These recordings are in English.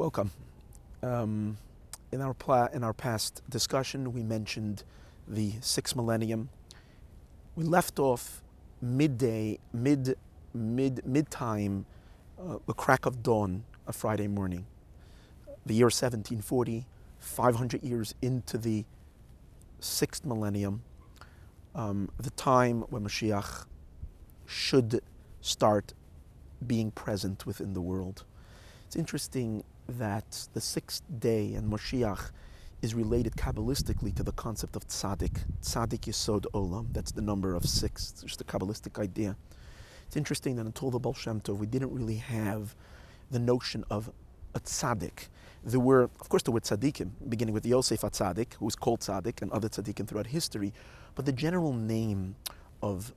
Welcome. Um, in our pla- in our past discussion, we mentioned the sixth millennium. We left off midday, mid, mid, mid time, uh, the crack of dawn of Friday morning. The year 1740, 500 years into the sixth millennium, um, the time when Mashiach should start being present within the world. It's interesting that the sixth day and Moshiach is related Kabbalistically to the concept of tzaddik, tzaddik yisod olam. That's the number of six. It's just a Kabbalistic idea. It's interesting that until the Baal Shem Tov, we didn't really have the notion of a tzaddik. There were, of course, there were tzaddikim, beginning with Yosef HaTzaddik, who was called tzaddik, and other tzaddikim throughout history. But the general name of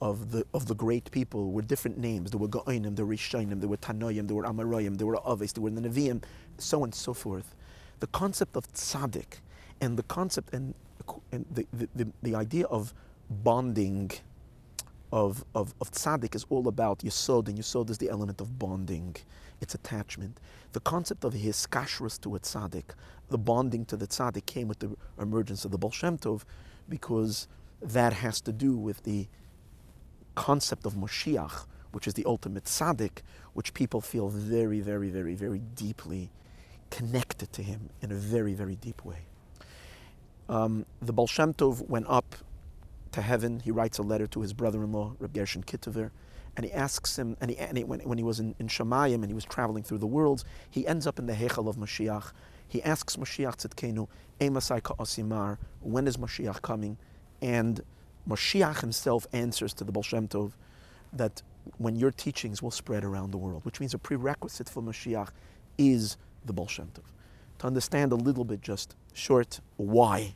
of the of the great people were different names. There were Go'inim, there were Rishainim, there were Tanoim, there were Amarayim, there were Aves, there were Nevi'im, so on and so forth. The concept of tzaddik and the concept and, and the, the, the, the idea of bonding of, of, of tzaddik is all about yisod, and yisod is the element of bonding. It's attachment. The concept of hiskashrus to a tzaddik, the bonding to the tzaddik, came with the emergence of the Baal Tov because that has to do with the concept of Moshiach, which is the ultimate tzaddik, which people feel very, very, very, very deeply connected to him in a very, very deep way. Um, the Baal Shem Tov went up to heaven. He writes a letter to his brother-in-law, Reb Gershon Kitover, and he asks him, and, he, and he, when, when, he was in, in Shemayim and he was traveling through the worlds, he ends up in the Hechel of Mashiach. He asks Mashiach Tzidkenu, Emasai Osimar, when is Mashiach coming? And Moshiach himself answers to the Baal Shem Tov that when your teachings will spread around the world, which means a prerequisite for Moshiach is the Baal Shem Tov. To understand a little bit just short why,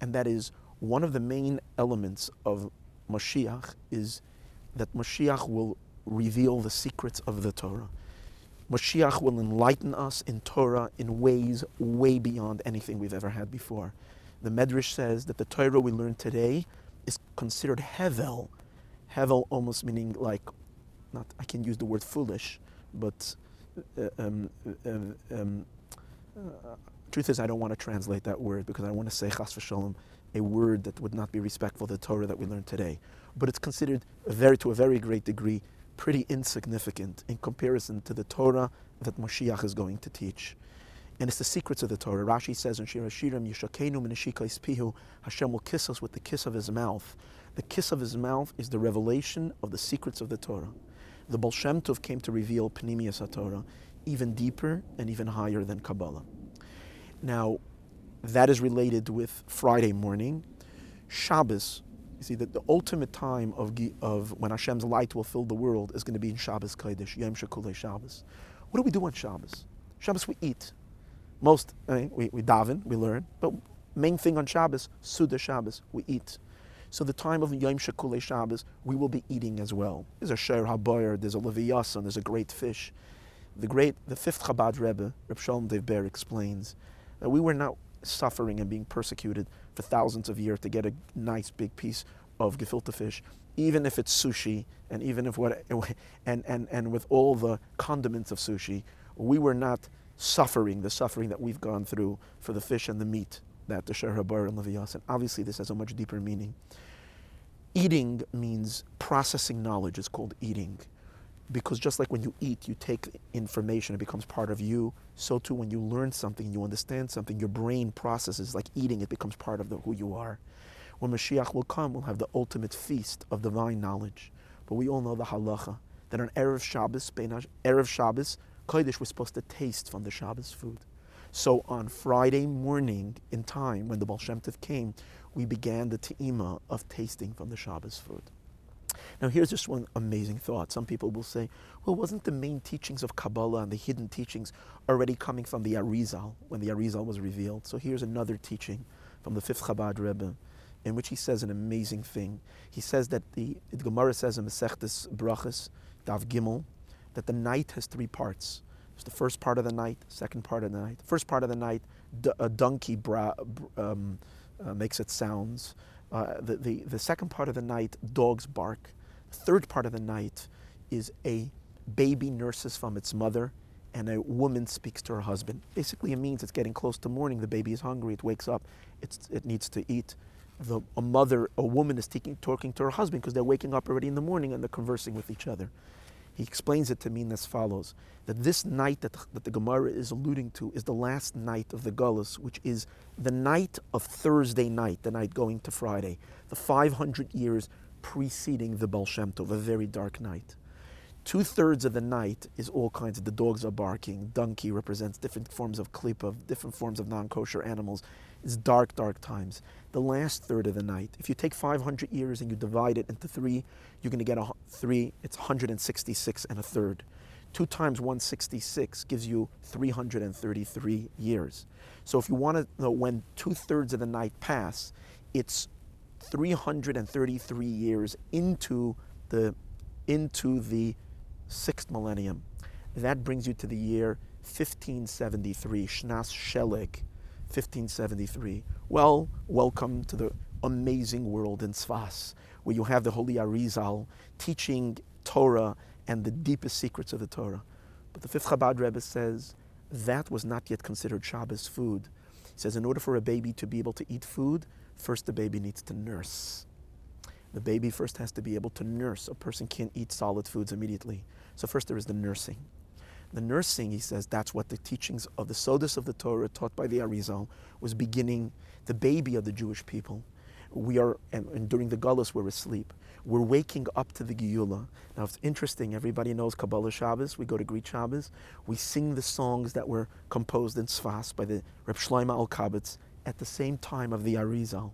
and that is one of the main elements of Moshiach is that Moshiach will reveal the secrets of the Torah. Moshiach will enlighten us in Torah in ways way beyond anything we've ever had before. The Medrash says that the Torah we learn today is considered hevel. Hevel almost meaning like, not I can use the word foolish, but uh, um, um, um, uh, truth is I don't want to translate that word because I want to say chas v'shalom, a word that would not be respectful of the Torah that we learn today. But it's considered very, to a very great degree, pretty insignificant in comparison to the Torah that Moshiach is going to teach. And it's the secrets of the Torah. Rashi says in Shir Hashirim, Yishakenu minashikais pihu, Hashem will kiss us with the kiss of his mouth. The kiss of his mouth is the revelation of the secrets of the Torah. The Baal Shem Tov came to reveal Pnimius Torah even deeper and even higher than Kabbalah. Now, that is related with Friday morning. Shabbos, you see that the ultimate time of, of when Hashem's light will fill the world is going to be in Shabbos Kodesh, Yom Shekulei Shabbos. What do we do on Shabbos? Shabbos we eat. Most, I mean, we, we daven, we learn, but main thing on Shabbos, Suda Shabbos, we eat. So the time of Yom Shekulei Shabbos, we will be eating as well. There's a Sher HaBoyer, there's a Leviyasan, there's a great fish. The great, the fifth Chabad Rebbe, Reb Shalom Dev explains that we were not suffering and being persecuted for thousands of years to get a nice big piece of gefilte fish, even if it's sushi, and even if what, and, and, and with all the condiments of sushi, we were not suffering the suffering that we've gone through for the fish and the meat that the Sher HaBoyer and Leviyasan. Obviously, this has a much deeper meaning. Eating means processing knowledge. It's called eating because just like when you eat, you take information, it becomes part of you. So too, when you learn something, you understand something, your brain processes like eating, it becomes part of the, who you are. When Mashiach will come, we'll have the ultimate feast of divine knowledge. But we all know the halacha that on Erev Shabbos, Erev Shabbos, Kodesh was supposed to taste from the Shabbos food. So on Friday morning, in time, when the Baal Shem Tov came, we began the te'ima of tasting from the Shabbos food. Now, here's just one amazing thought. Some people will say, well, wasn't the main teachings of Kabbalah and the hidden teachings already coming from the Arizal when the Arizal was revealed? So here's another teaching from the fifth Chabad Rebbe in which he says an amazing thing. He says that the, the Gemara says in Masechtas Brachas, Dav Gimel, that the night has three parts. There's the first part of the night, second part of the night. First part of the night, a donkey bra, um, uh, makes its sounds. Uh, the, the, the second part of the night, dogs bark. The third part of the night is a baby nurses from its mother and a woman speaks to her husband. Basically, it means it's getting close to morning. The baby is hungry. It wakes up. It's, it needs to eat. The, a mother, a woman is taking, talking to her husband because they're waking up already in the morning and they're conversing with each other. He explains it to mean as follows that this night that, that the Gemara is alluding to is the last night of the Gullus, which is the night of Thursday night, the night going to Friday, the 500 years preceding the Baal a very dark night. Two thirds of the night is all kinds of the dogs are barking. Donkey represents different forms of klipa, different forms of non kosher animals. It's dark, dark times. The last third of the night, if you take 500 years and you divide it into three, you're going to get a three, it's 166 and a third. Two times 166 gives you 333 years. So if you want to know when two thirds of the night pass, it's 333 years into the into the sixth millennium. That brings you to the year 1573, Shnas Sheleg, 1573. Well, welcome to the amazing world in Sfas, where you have the Holy Arizal teaching Torah and the deepest secrets of the Torah. But the fifth Chabad Rebbe says that was not yet considered Shabbos food. He says, in order for a baby to be able to eat food, first the baby needs to nurse. The baby first has to be able to nurse. A person can't eat solid foods immediately. So first there is the nursing. The nursing, he says, that's what the teachings of the Sodas of the Torah taught by the Arizal was beginning the baby of the Jewish people. We are, and, and during the Gullus, we're asleep. We're waking up to the Geula. Now it's interesting, everybody knows Kabbalah Shabbos. We go to Greek Shabbos. We sing the songs that were composed in Sfas by the Reb Shlomo Alkabetz at the same time of the Arizal.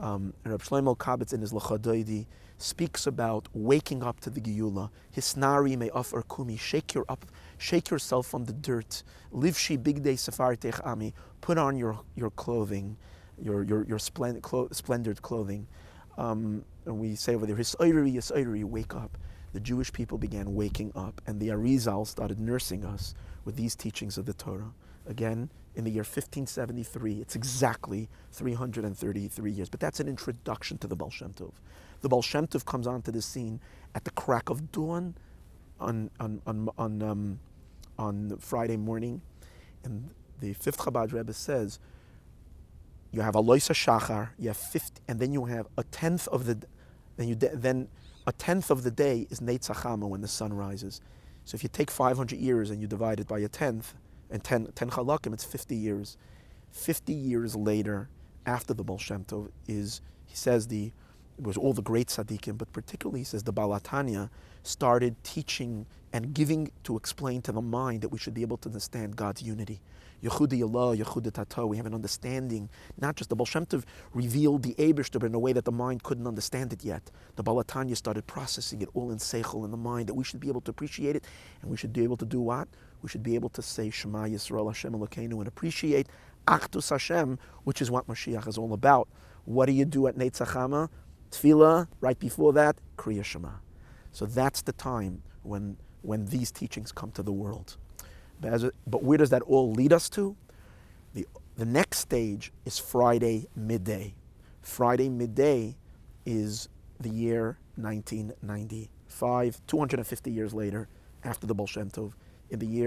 Um, Reb Shlomo Alkabetz in his Lachadoidi speaks about waking up to the Geula. Hisnari may offer kumi, shake your up, shake yourself from the dirt. Live she big day safartech ami. Put on your, your clothing, your your your splendid, clo- splendid clothing. Um, and we say over there, Hisoiri, Hisoiri, wake up. The Jewish people began waking up, and the Arizal started nursing us with these teachings of the Torah. Again, in the year 1573, it's exactly 333 years. But that's an introduction to the Baal Shem Tov. The Baal Shem Tov comes onto the scene at the crack of dawn on, on, on, on, um, on Friday morning. And the fifth Chabad Rebbe says, you have a loisa shachar, you have 50, and then you have a tenth of the, then you then a tenth of the day is Neitzachama when the sun rises. So if you take 500 years and you divide it by a tenth, and 10, 10 halakim, it's 50 years. 50 years later, after the Baal Shem Tov, is, he says, the, it was all the great tzaddikim, but particularly, he says, the Baal HaTanya started teaching and giving to explain to the mind that we should be able to understand God's unity. Yechudi Allah, Yechudi Tata, we have an understanding. Not just the Baal Shem Tov revealed the Ebershter in a way that the mind couldn't understand it yet. The Baal HaTanya started processing it all in Seichel, in the mind, that we should be able to appreciate it, and we should be able to do what? We should be able to say Shema Yisrael Hashem Elokeinu and appreciate Achdus Hashem, which is what Mashiach is all about. What do you do at Neitzachama? Tefillah, right before that, Kriya Shema. So that's the time when, when these teachings come to the world. But, as, but where does that all lead us to? The, the next stage is Friday midday. Friday midday is the year 1995, 250 years later, after the Baal Shem Tov, in the year